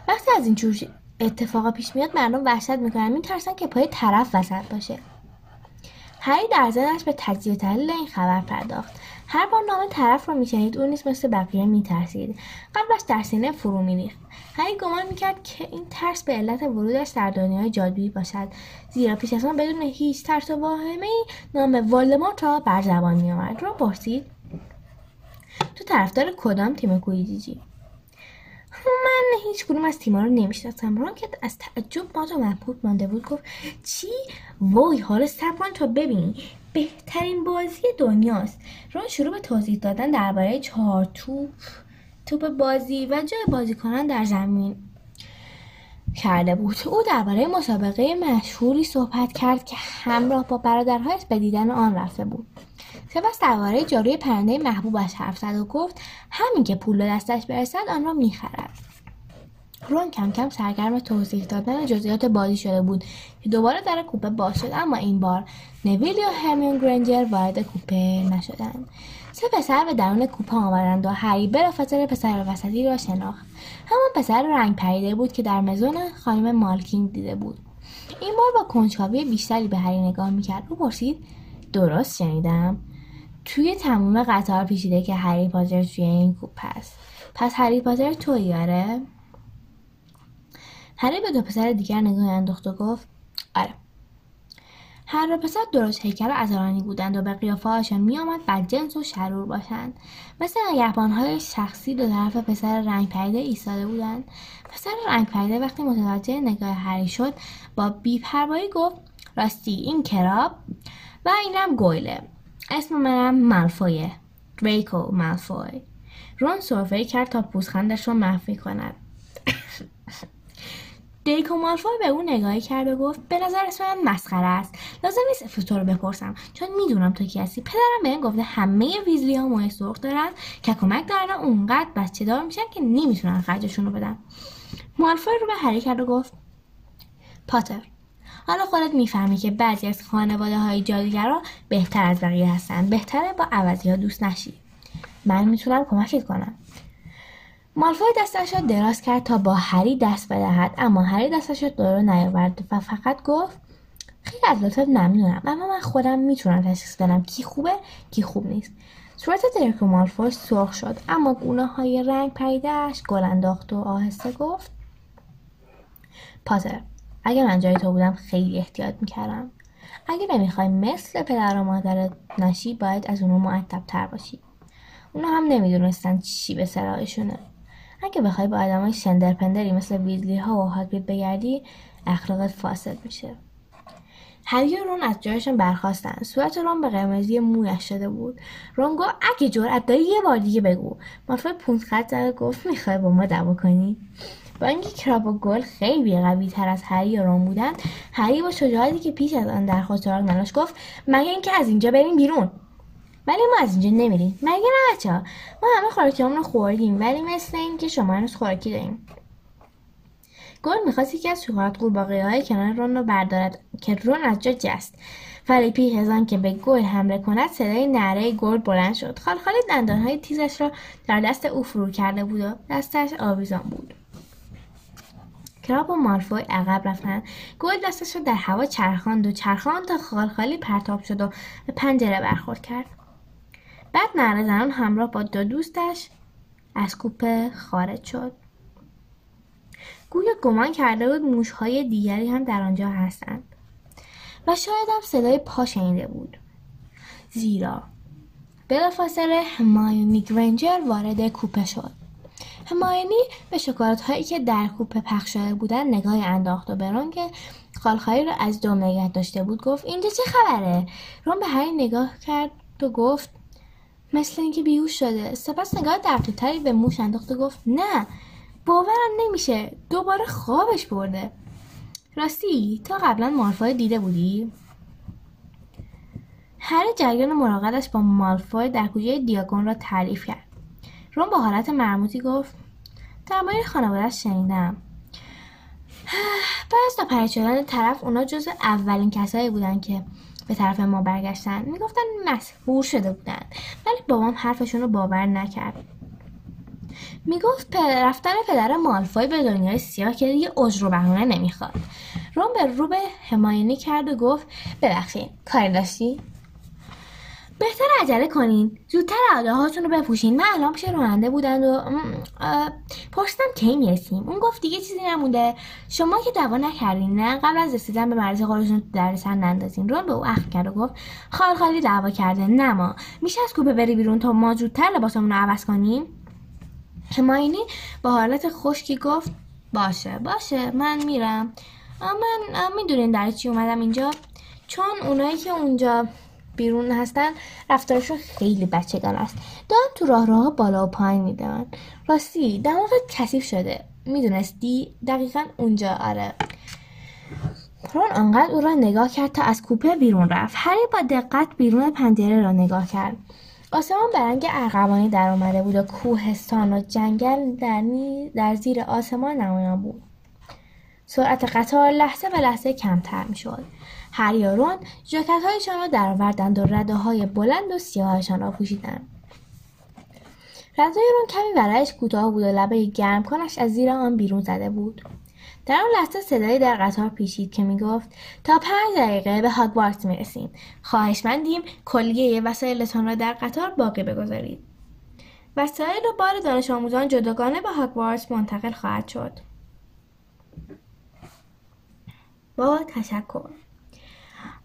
وقتی از این جور اتفاقا پیش میاد مردم وحشت می‌کنن میترسن که پای طرف وسط باشه. هری در ذهنش به تجزیه تحلیل این خبر پرداخت. هر بار نام طرف رو میشنید او نیز مثل بقیه میترسید. قلبش در سینه فرو میریخت. هری گمان می‌کرد که این ترس به علت ورودش در دنیای جادویی باشد. زیرا پیش از آن بدون هیچ ترس و واهمه نام والدمورت را بر زبان میآورد. رو پرسید تو طرفدار کدام تیم کویدیجی من هیچ کدوم از تیما رو نمی‌شناسم. رون که از تعجب ما تو مبهوت مانده بود گفت چی؟ وای حالا صبر تا ببین. بهترین بازی دنیاست. رون شروع به توضیح دادن درباره چهار توپ توپ بازی و جای بازی کنن در زمین کرده بود. او درباره مسابقه مشهوری صحبت کرد که همراه با برادرهایش به دیدن آن رفته بود. سپس درباره جاروی پرنده محبوبش حرف زد و گفت همین که پول به دستش برسد آن را می‌خرد. رون کم کم سرگرم توضیح دادن جزئیات بازی شده بود که دوباره در کوپه باز شد. اما این بار نویل یا هرمیون گرنجر وارد کوپه نشدند سه پسر به درون کوپه آمدند و هری بلافاصله پسر وسطی را شناخت. همان پسر رنگ پریده بود که در مزون خانم مالکین دیده بود. این بار با کنجکاوی بیشتری به هری نگاه می‌کرد. او پرسید درست شنیدم؟ توی تموم قطار پیچیده که هری پاتر توی این کوپه است. پس هری پاتر تو یاره هری به دو پسر دیگر نگاه انداخت و گفت آره. هر دو پسر درست هیکل و عذرانی بودند و به قیافه هاشان میآمد بدجنس و شرور باشند. مثل های شخصی دو طرف پسر رنگ پریده ایستاده بودند. پسر رنگ پریده وقتی متوجه نگاه هری شد با بیپروایی گفت راستی این کراب؟ و اینم گویله. اسم منم مالفویه دریکو مالفوی. رون سرفه کرد تا پوزخندش را مخفی کند. دیکو مالفوی به او نگاهی کرد و گفت به نظر من مسخره است. لازم نیست تو رو بپرسم چون می‌دونم تو کی هستی. پدرم به گفته همه ویزلی ها موی سرخ دارن که کمک دارن اونقدر بچه دار میشن که نمی‌تونن خرجشون رو بدن. مالفوی رو به هری کرد و گفت پاتر حالا خودت می‌فهمی که بعضی از خانواده های جادوگرا بهتر از بقیه هستن. بهتره با عوضی ها دوست نشی. من می‌تونم کمکت کنم. مالفوی دستش را دراز کرد تا با هری دست بدهد. اما هری دستش را دور نیاورد و فقط گفت خیلی از لطفت ممنونم اما من خودم می‌تونم تشخیص بدم کی خوبه کی خوب نیست. صورت دریکو مالفوی سرخ شد اما گونه های رنگ پریدهاش گل انداخت و آهسته گفت پاتر اگه من جای تو بودم خیلی احتیاط می‌کردم. اگه نمی‌خوای مثل پدر و مادرت نشی باید از اونو معدب تر باشی. اونا هم نمی‌دونستن چی به سراغشونه اگه بخوای با آدمای شندرپندری مثل ویزلی ها و هاگرید بگردی اخلاقت فاسد میشه. هری و رون از جایشون برخواستن صورت رون به قرمزی مویش شده بود. رون گفت اگه جرأت داری یه بار دیگه بگو. مارفای پونت خط زد گفت می‌خوای با ما دعوا کنی؟ با اینکه کراب و گل خیلی قوی تر از هری و رون بودن هری با شجاعتی که پیش از آن در خود سراغ نداشت گفت مگه اینکه از اینجا بریم بیرون؟ ولی ما از اینجا نمیریم. مگه نه بچه ما همه خوراکیامون رو خوردیم ولی مثل اینکه شما هنوز خوراکی داریم. گل می‌خواست یکی از شکلات قورباغه های کنار رون رو بردارد که رون از جا جست. از آن که به گل حمله کند صدای نره گل بلند شد. خالخالی دندانهای تیزش را در دست او فرو کرده بود و دستش آویزان بود. کراب و مالفوی عقب رفتن گل دستش را در هوا چرخاند و چرخاند تا خالخالی پرتاب شد و به پنجره برخورد کرد. بعد نره زنان همراه با دو دوستش از کوپه خارج شد. گویا گمان کرده بود موشهای دیگری هم در آنجا هستند و شاید هم صدای پا شنیده بود. زیرا بلافاصله همایونی گرنجر وارد کوپه شد. هماینی به شکلات هایی که در کوپه پخش شده بودن نگاهی انداخت و برون که خالخالی را از دوم نگه داشته بود گفت اینجا چه خبره؟ رون به هری نگاه کرد و گفت مثل اینکه بیهوش شده. سپس نگاه دقیقتری به موش انداخت و گفت نه باورم نمیشه. دوباره خوابش برده. راستی تا قبلا مالفای دیده بودی؟ هر جریان مراقبش با مالفای در کوچه دیاگون را تعریف کرد. رون با حالت مرموزی گفت در مورد خانوادهش شنیدم. بعد تا پرید شدن طرف اونا جز اولین کسایی بودن که به طرف ما برگشتن. می‌گفتن مسهور شده بودن. ولی بابام حرفشون رو باور نکرد. می‌گفت رفتن پدر مالفای به دنیای سیاه که دیگه اجر و بهونه نمی‌خواد. روم به رو به حماینی کرد و گفت ببخشید کاری داشتی؟ بهتر عجله کنین. زودتر عاده هاتون رو بپوشین. من الان پیش راننده بودن و پرسیدم کی می‌رسیم؟ اون گفت دیگه چیزی نمونده. شما که دعوا نکردین نه؟ قبل از رسیدن به مرز خودتون در سر نندازین. رون به او اخم کرد و گفت خال خالی دعوا کرده. نه ما. میشه از کوپه بری بیرون تا ما زودتر لباسمون رو عوض کنیم؟ هماینی با حالت خشکی گفت باشه باشه من میرم. من می‌دونین در چی اومدم اینجا؟ چون اونایی که اونجا بیرون هستن رفتارشون خیلی بچگان است. دارن تو راه راه بالا و پایین میدن راستی دماغت کثیف شده. می‌دونستی؟ دقیقا اونجا آره. رون آنقدر او را نگاه کرد تا از کوپه بیرون رفت. هری با دقت بیرون پنجره را نگاه کرد. آسمان به رنگ ارغوانی در آمده بود و کوهستان و جنگل در, در زیر آسمان نمایان بود. سرعت قطار لحظه به لحظه کمتر می‌شد. هری و رون هایشان را درآوردند و رده های بلند و سیاهشان را پوشیدند. ردای رون کمی برایش کوتاه بود و لبه گرم کنش از زیر آن بیرون زده بود. در آن لحظه صدایی در قطار پیچید که می‌گفت تا پنج دقیقه به هاگوارتس می‌رسیم. خواهشمندیم کلیه وسایلتان را در قطار باقی بگذارید. وسایل و بار دانش آموزان جداگانه به هاگوارتس منتقل خواهد شد. تشکر.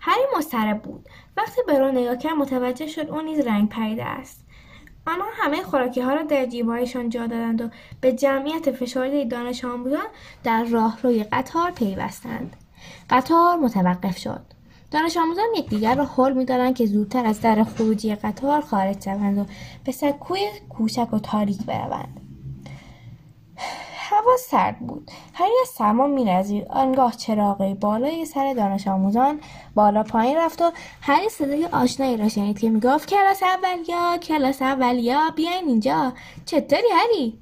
هری مضطرب بود. وقتی به نگاه کرد متوجه شد او نیز رنگ پریده است. آنها همه خوراکی ها را در جیبهایشان جا دادند و به جمعیت فشرده دانش آموزان در راهروی قطار پیوستند. قطار متوقف شد. دانش آموزان یکدیگر را حل می‌دادند که زودتر از در خروجی قطار خارج شوند و به سکوی کوچک و تاریک بروند. هوا سرد بود. هری از سرما میرزید آنگاه چراغی بالای سر دانش آموزان بالا پایین رفت و هری صدای آشنایی را شنید که می‌گفت کلاس اولیا کلاس اولیا بیاین اینجا. چطوری هری؟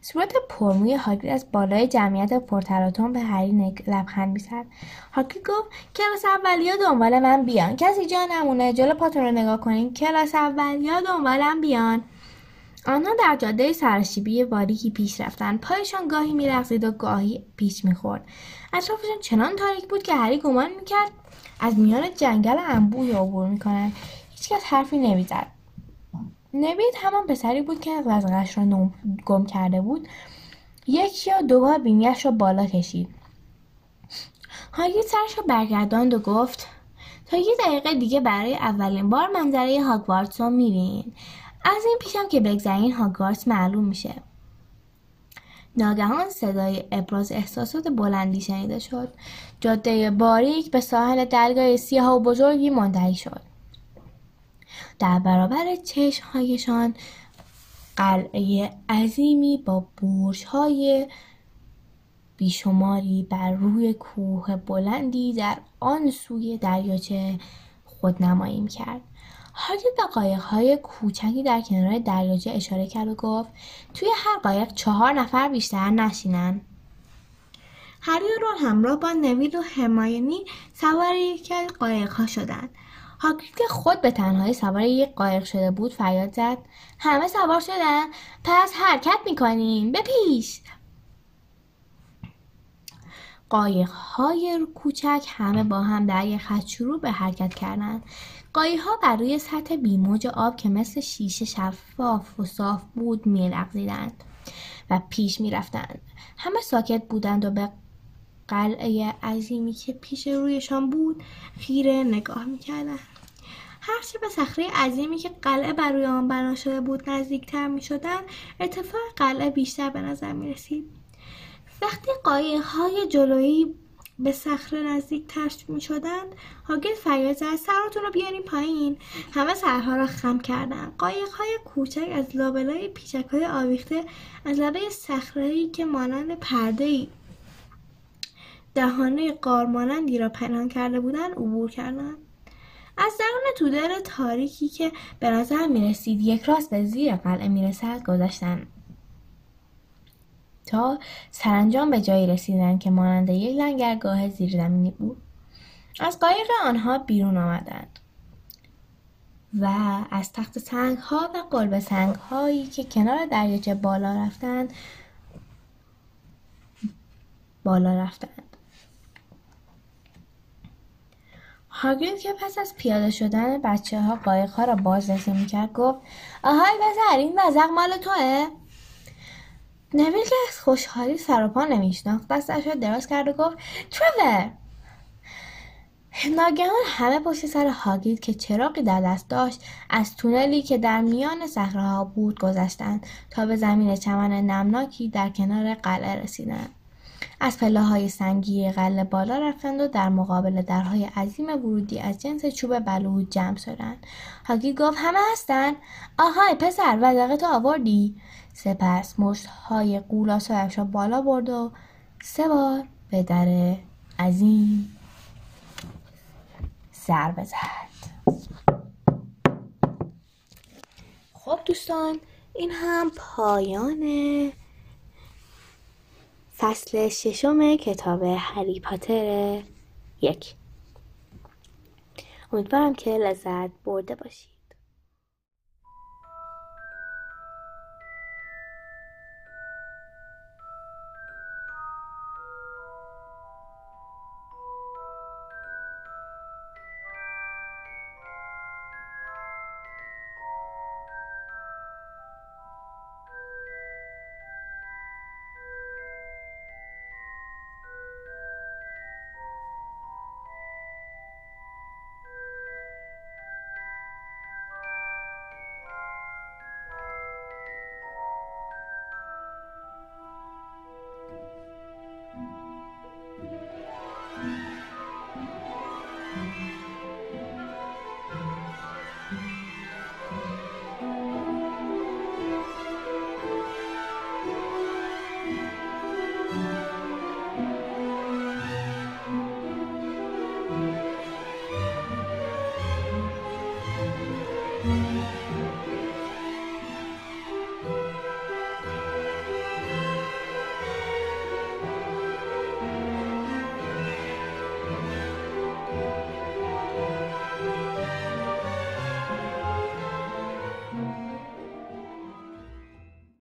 صورت پرموی هاگرید از بالای جمعیت پرتراتون به هری لبخند می‌زد. هاگرید گفت کلاس اولیا دنبال من بیان. کسی جا نمونه جلو پاتون رو نگاه کنین. کلاس اولیا دنبالم بیان؟ آنها در جاده سرشیبی باریکی پیش رفتند. پایشان گاهی میلغزید و گاهی پیش می‌خورد. اطرافشان چنان تاریک بود که هری گمان می‌کرد از میان جنگل انبوهی عبور می‌کنند هیچکس حرفی نمی‌زد. نوید همان پسری بود که وزغش را گم کرده بود. یک یا دو بار بینیش را بالا کشید. هاگرید سرش را برگرداند و گفت تا یه دقیقه دیگه برای اولین بار منظره هاگوارتس رو می‌بینین از این پیشم که بگذرین هاگوارتس معلوم میشه. ناگهان صدای ابراز احساسات بلندی شنیده شد. جاده باریک به ساحل دلگاه سیاه و بزرگی منتهی شد. در برابر چشمهایشان قلعه عظیمی با برجهای بیشماری بر روی کوه بلندی در آن سوی دریاچه خودنمایی کرد هاگرید به قایقهای کوچکی در کنار دریاچه اشاره کرد و گفت توی هر قایق چهار نفر بیشتر نشینن. هری و رون همراه با نوید و هماینی سوار یکی از قایقها شدند. هاگرید که خود به تنهایی سوار یک قایق شده بود فریاد زد. همه سوار شدن؟ پس حرکت می‌کنیم. به پیش قایقهای کوچک همه با هم در یک خط شروع به حرکت کردند. ها بر روی سطح بیموج آب که مثل شیشه شفاف و صاف بود میلغزیدند و پیش می‌رفتند همه ساکت بودند و به قلعه عظیمی که پیش رویشان بود خیره نگاه می‌کردند هرچه به صخره عظیمی که قلعه بر روی آن بنا شده بود نزدیکتر می‌شدند ارتفاع قلعه بیشتر به نظر می رسید. وقتی های جلویی به صخره نزدیک تشت می شدند هاگرید فریاد زد سراتون رو بیارین پایین. همه سرها را خم کردند. قایق های کوچک از لابلای پیچک های آویخته از لبه صخره که مانند پرده ای دهانه قارمانندی را پنهان کرده بودند عبور کردند. از درون تودر تاریکی که به نظر می رسید یک راست به زیر قلعه می رسد گذشتند تا سرانجام به جایی رسیدند که مانند یک لنگرگاه زیرزمینی بود. از قایق آنها بیرون آمدند و از تخت سنگ ها و قلب سنگ هایی که کنار دریاچه بالا رفتند بالا رفتند. هاگرید که پس از پیاده شدن بچه ها قایق ها را بازرسی می‌کرد گفت آهای بزر این وزق مال توه؟ نویل که از خوشحالی سر و پا نمیشناخت. دستش را دراز کرد و گفت ترور ناگهان همه پشت سر هاگید که چراغی در دست داشت از تونلی که در میان صخرهها بود گذشتند تا به زمین چمن نمناکی در کنار قلعه رسیدند. از پله های سنگی قله بالا رفتند و در مقابل درهای عظیم ورودی از جنس چوب بلود جمع شدند. هاگی گفت همه هستن؟ آهای پسر وزقه تو آوردی؟ سپس مشت های قولاسایش را بالا برد و سه بار به در عظیم سر بزد. خب دوستان این هم پایان فصل ششم کتاب هری پاتر یک. امیدوارم که لذت برده باشید.